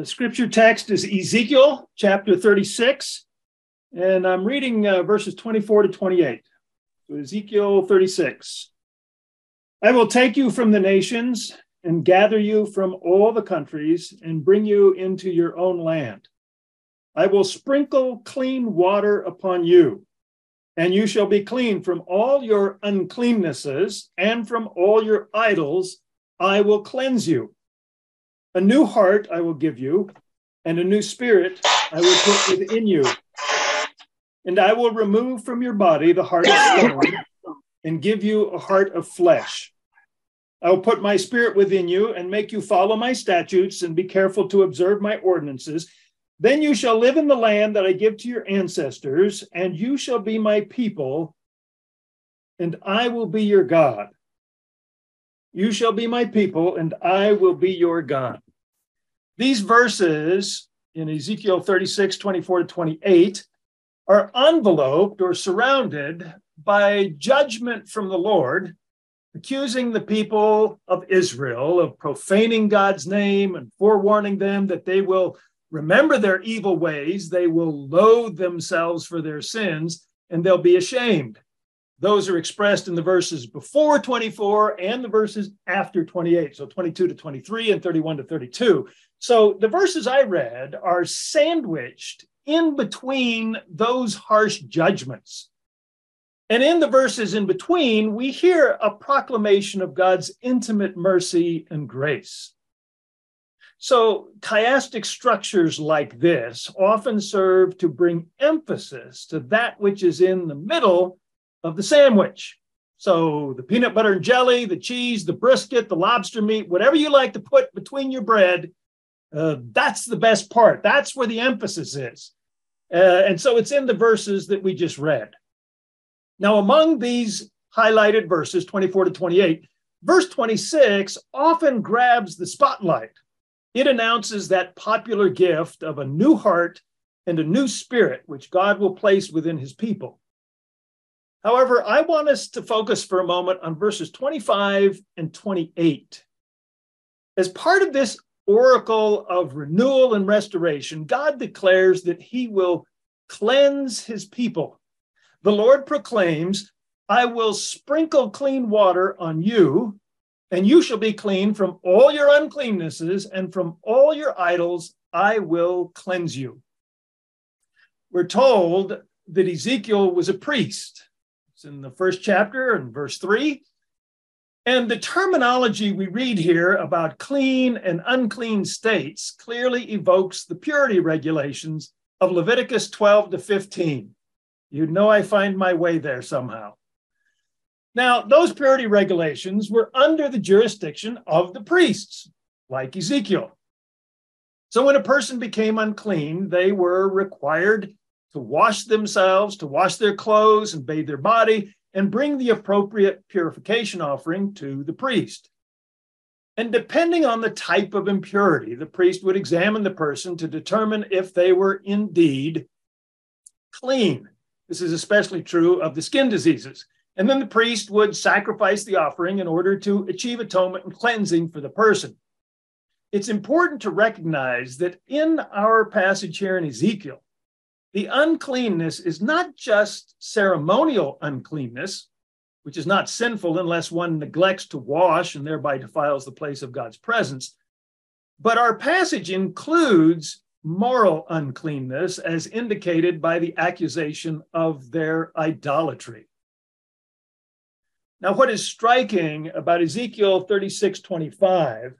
The scripture text is Ezekiel chapter 36, and I'm reading uh, verses 24 to 28. So Ezekiel 36. I will take you from the nations and gather you from all the countries and bring you into your own land. I will sprinkle clean water upon you, and you shall be clean from all your uncleannesses and from all your idols. I will cleanse you. A new heart I will give you, and a new spirit I will put within you. And I will remove from your body the heart of stone and give you a heart of flesh. I will put my spirit within you and make you follow my statutes and be careful to observe my ordinances. Then you shall live in the land that I give to your ancestors, and you shall be my people, and I will be your God. You shall be my people, and I will be your God. These verses in Ezekiel 36, 24 to 28 are enveloped or surrounded by judgment from the Lord, accusing the people of Israel of profaning God's name and forewarning them that they will remember their evil ways, they will loathe themselves for their sins, and they'll be ashamed. Those are expressed in the verses before 24 and the verses after 28, so 22 to 23 and 31 to 32. So the verses I read are sandwiched in between those harsh judgments. And in the verses in between, we hear a proclamation of God's intimate mercy and grace. So, chiastic structures like this often serve to bring emphasis to that which is in the middle of the sandwich. So the peanut butter and jelly, the cheese, the brisket, the lobster meat, whatever you like to put between your bread, uh, that's the best part. That's where the emphasis is. Uh, and so it's in the verses that we just read. Now, among these highlighted verses, 24 to 28, verse 26 often grabs the spotlight. It announces that popular gift of a new heart and a new spirit, which God will place within his people. However, I want us to focus for a moment on verses 25 and 28. As part of this oracle of renewal and restoration, God declares that he will cleanse his people. The Lord proclaims, I will sprinkle clean water on you, and you shall be clean from all your uncleannesses, and from all your idols I will cleanse you. We're told that Ezekiel was a priest. It's in the first chapter and verse three. And the terminology we read here about clean and unclean states clearly evokes the purity regulations of Leviticus 12 to 15. You know, I find my way there somehow. Now, those purity regulations were under the jurisdiction of the priests, like Ezekiel. So when a person became unclean, they were required to wash themselves, to wash their clothes and bathe their body, and bring the appropriate purification offering to the priest. And depending on the type of impurity, the priest would examine the person to determine if they were indeed clean. This is especially true of the skin diseases. And then the priest would sacrifice the offering in order to achieve atonement and cleansing for the person. It's important to recognize that in our passage here in Ezekiel, the uncleanness is not just ceremonial uncleanness, which is not sinful unless one neglects to wash and thereby defiles the place of God's presence. But our passage includes moral uncleanness as indicated by the accusation of their idolatry. Now, what is striking about Ezekiel 36 25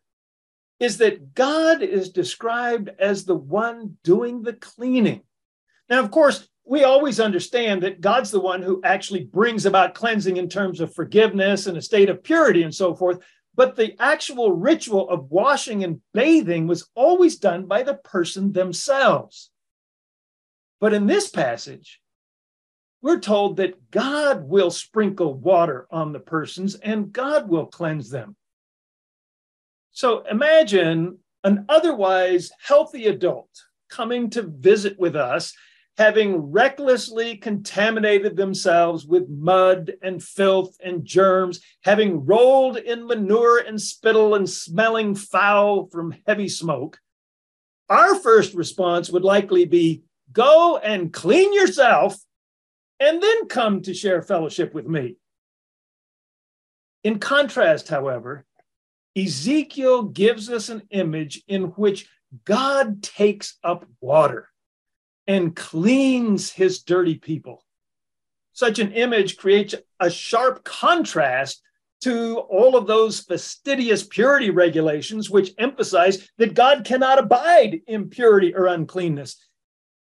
is that God is described as the one doing the cleaning. Now, of course, we always understand that God's the one who actually brings about cleansing in terms of forgiveness and a state of purity and so forth. But the actual ritual of washing and bathing was always done by the person themselves. But in this passage, we're told that God will sprinkle water on the persons and God will cleanse them. So imagine an otherwise healthy adult coming to visit with us having recklessly contaminated themselves with mud and filth and germs, having rolled in manure and spittle and smelling foul from heavy smoke, our first response would likely be go and clean yourself and then come to share fellowship with me. In contrast, however, Ezekiel gives us an image in which God takes up water and cleans his dirty people. Such an image creates a sharp contrast to all of those fastidious purity regulations, which emphasize that God cannot abide impurity or uncleanness.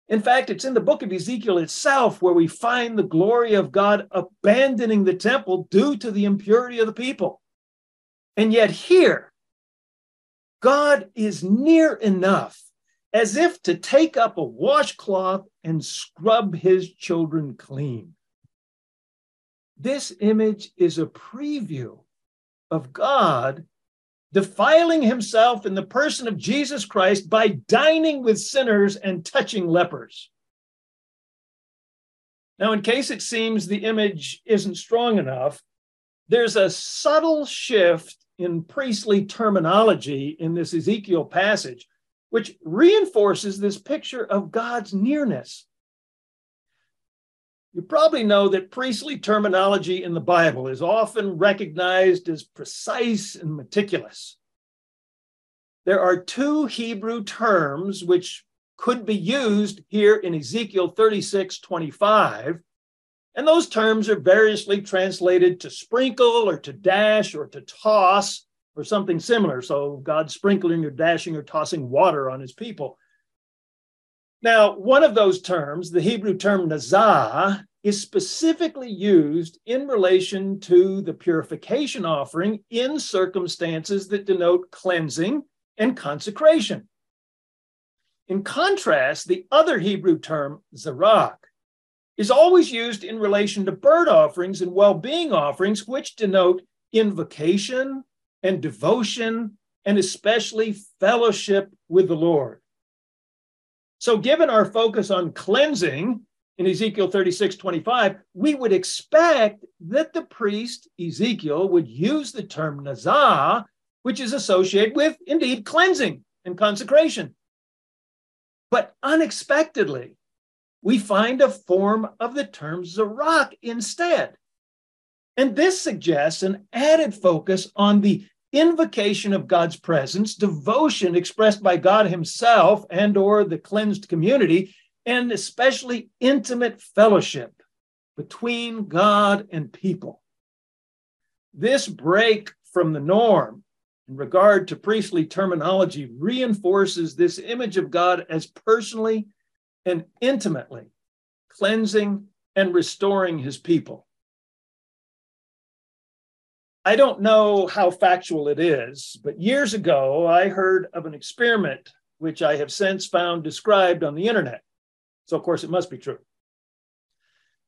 In fact, it's in the book of Ezekiel itself where we find the glory of God abandoning the temple due to the impurity of the people. And yet, here, God is near enough as if to take up a washcloth and scrub his children clean. This image is a preview of God defiling himself in the person of Jesus Christ by dining with sinners and touching lepers. Now, in case it seems the image isn't strong enough, there's a subtle shift in priestly terminology in this Ezekiel passage, which reinforces this picture of God's nearness. You probably know that priestly terminology in the Bible is often recognized as precise and meticulous. There are two Hebrew terms which could be used here in Ezekiel 36 25, and those terms are variously translated to sprinkle or to dash or to toss or something similar. So God's sprinkling or dashing or tossing water on his people. Now, one of those terms, the Hebrew term nazah, is specifically used in relation to the purification offering in circumstances that denote cleansing and consecration. In contrast, the other Hebrew term, zarak, is always used in relation to bird offerings and well being offerings, which denote invocation and devotion, and especially fellowship with the Lord. So, given our focus on cleansing in Ezekiel 36 25, we would expect that the priest Ezekiel would use the term nazah, which is associated with indeed cleansing and consecration. But unexpectedly, we find a form of the term zarak instead. And this suggests an added focus on the invocation of God's presence, devotion expressed by God himself and or the cleansed community, and especially intimate fellowship between God and people. This break from the norm in regard to priestly terminology reinforces this image of God as personally and intimately cleansing and restoring his people. I don't know how factual it is, but years ago I heard of an experiment which I have since found described on the internet. So, of course, it must be true.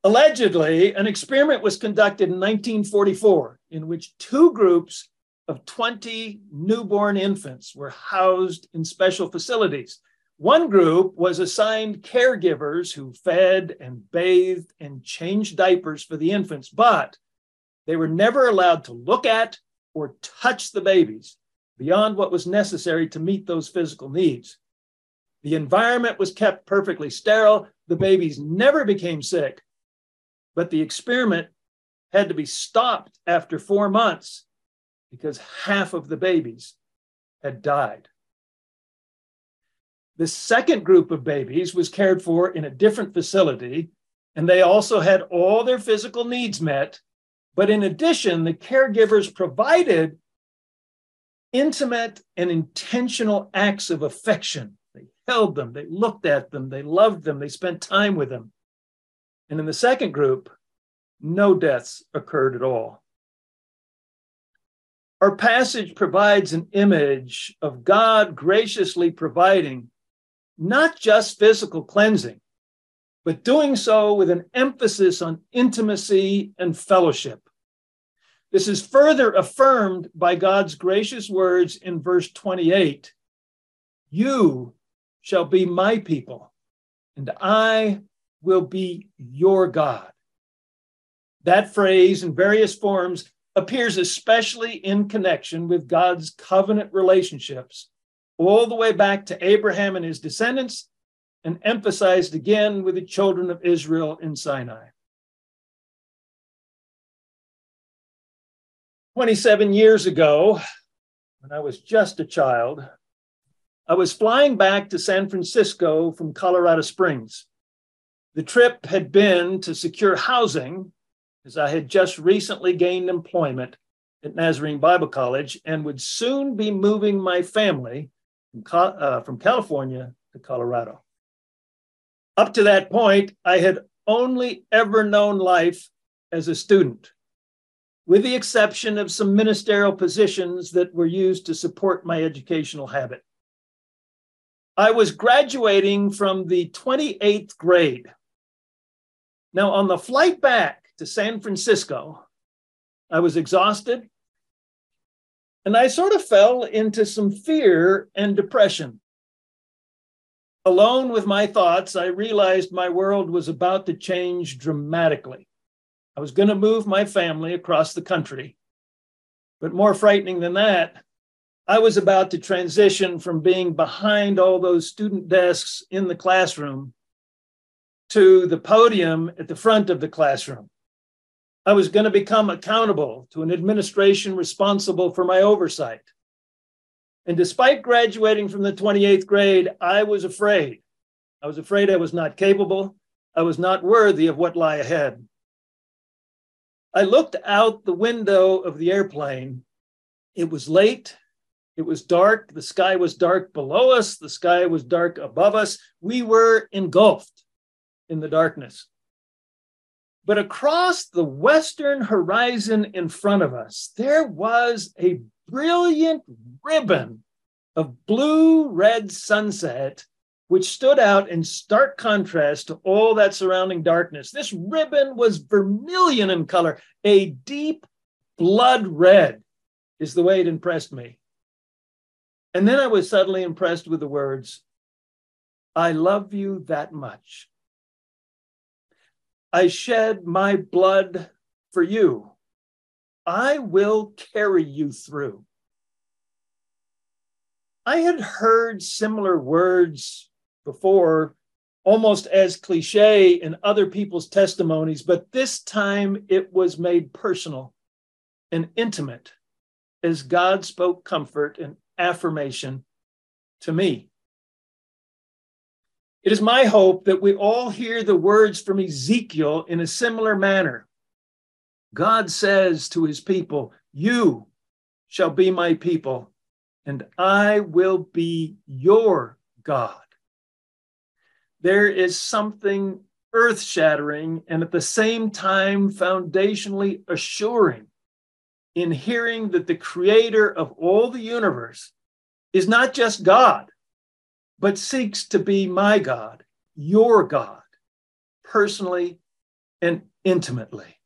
Allegedly, an experiment was conducted in 1944 in which two groups of 20 newborn infants were housed in special facilities. One group was assigned caregivers who fed and bathed and changed diapers for the infants, but they were never allowed to look at or touch the babies beyond what was necessary to meet those physical needs. The environment was kept perfectly sterile. The babies never became sick, but the experiment had to be stopped after four months because half of the babies had died. The second group of babies was cared for in a different facility, and they also had all their physical needs met but in addition, the caregivers provided intimate and intentional acts of affection. They held them, they looked at them, they loved them, they spent time with them. And in the second group, no deaths occurred at all. Our passage provides an image of God graciously providing not just physical cleansing, but doing so with an emphasis on intimacy and fellowship. This is further affirmed by God's gracious words in verse 28 You shall be my people, and I will be your God. That phrase in various forms appears especially in connection with God's covenant relationships all the way back to Abraham and his descendants, and emphasized again with the children of Israel in Sinai. 27 years ago, when I was just a child, I was flying back to San Francisco from Colorado Springs. The trip had been to secure housing, as I had just recently gained employment at Nazarene Bible College and would soon be moving my family from, uh, from California to Colorado. Up to that point, I had only ever known life as a student, with the exception of some ministerial positions that were used to support my educational habit. I was graduating from the 28th grade. Now, on the flight back to San Francisco, I was exhausted and I sort of fell into some fear and depression. Alone with my thoughts, I realized my world was about to change dramatically. I was going to move my family across the country. But more frightening than that, I was about to transition from being behind all those student desks in the classroom to the podium at the front of the classroom. I was going to become accountable to an administration responsible for my oversight. And despite graduating from the 28th grade, I was afraid. I was afraid I was not capable. I was not worthy of what lay ahead. I looked out the window of the airplane. It was late. It was dark. The sky was dark below us. The sky was dark above us. We were engulfed in the darkness. But across the western horizon in front of us, there was a brilliant ribbon of blue red sunset, which stood out in stark contrast to all that surrounding darkness. This ribbon was vermilion in color, a deep blood red, is the way it impressed me. And then I was suddenly impressed with the words, I love you that much. I shed my blood for you. I will carry you through. I had heard similar words before, almost as cliche in other people's testimonies, but this time it was made personal and intimate as God spoke comfort and affirmation to me. It is my hope that we all hear the words from Ezekiel in a similar manner. God says to his people, You shall be my people, and I will be your God. There is something earth shattering and at the same time foundationally assuring in hearing that the creator of all the universe is not just God but seeks to be my God, your God, personally and intimately.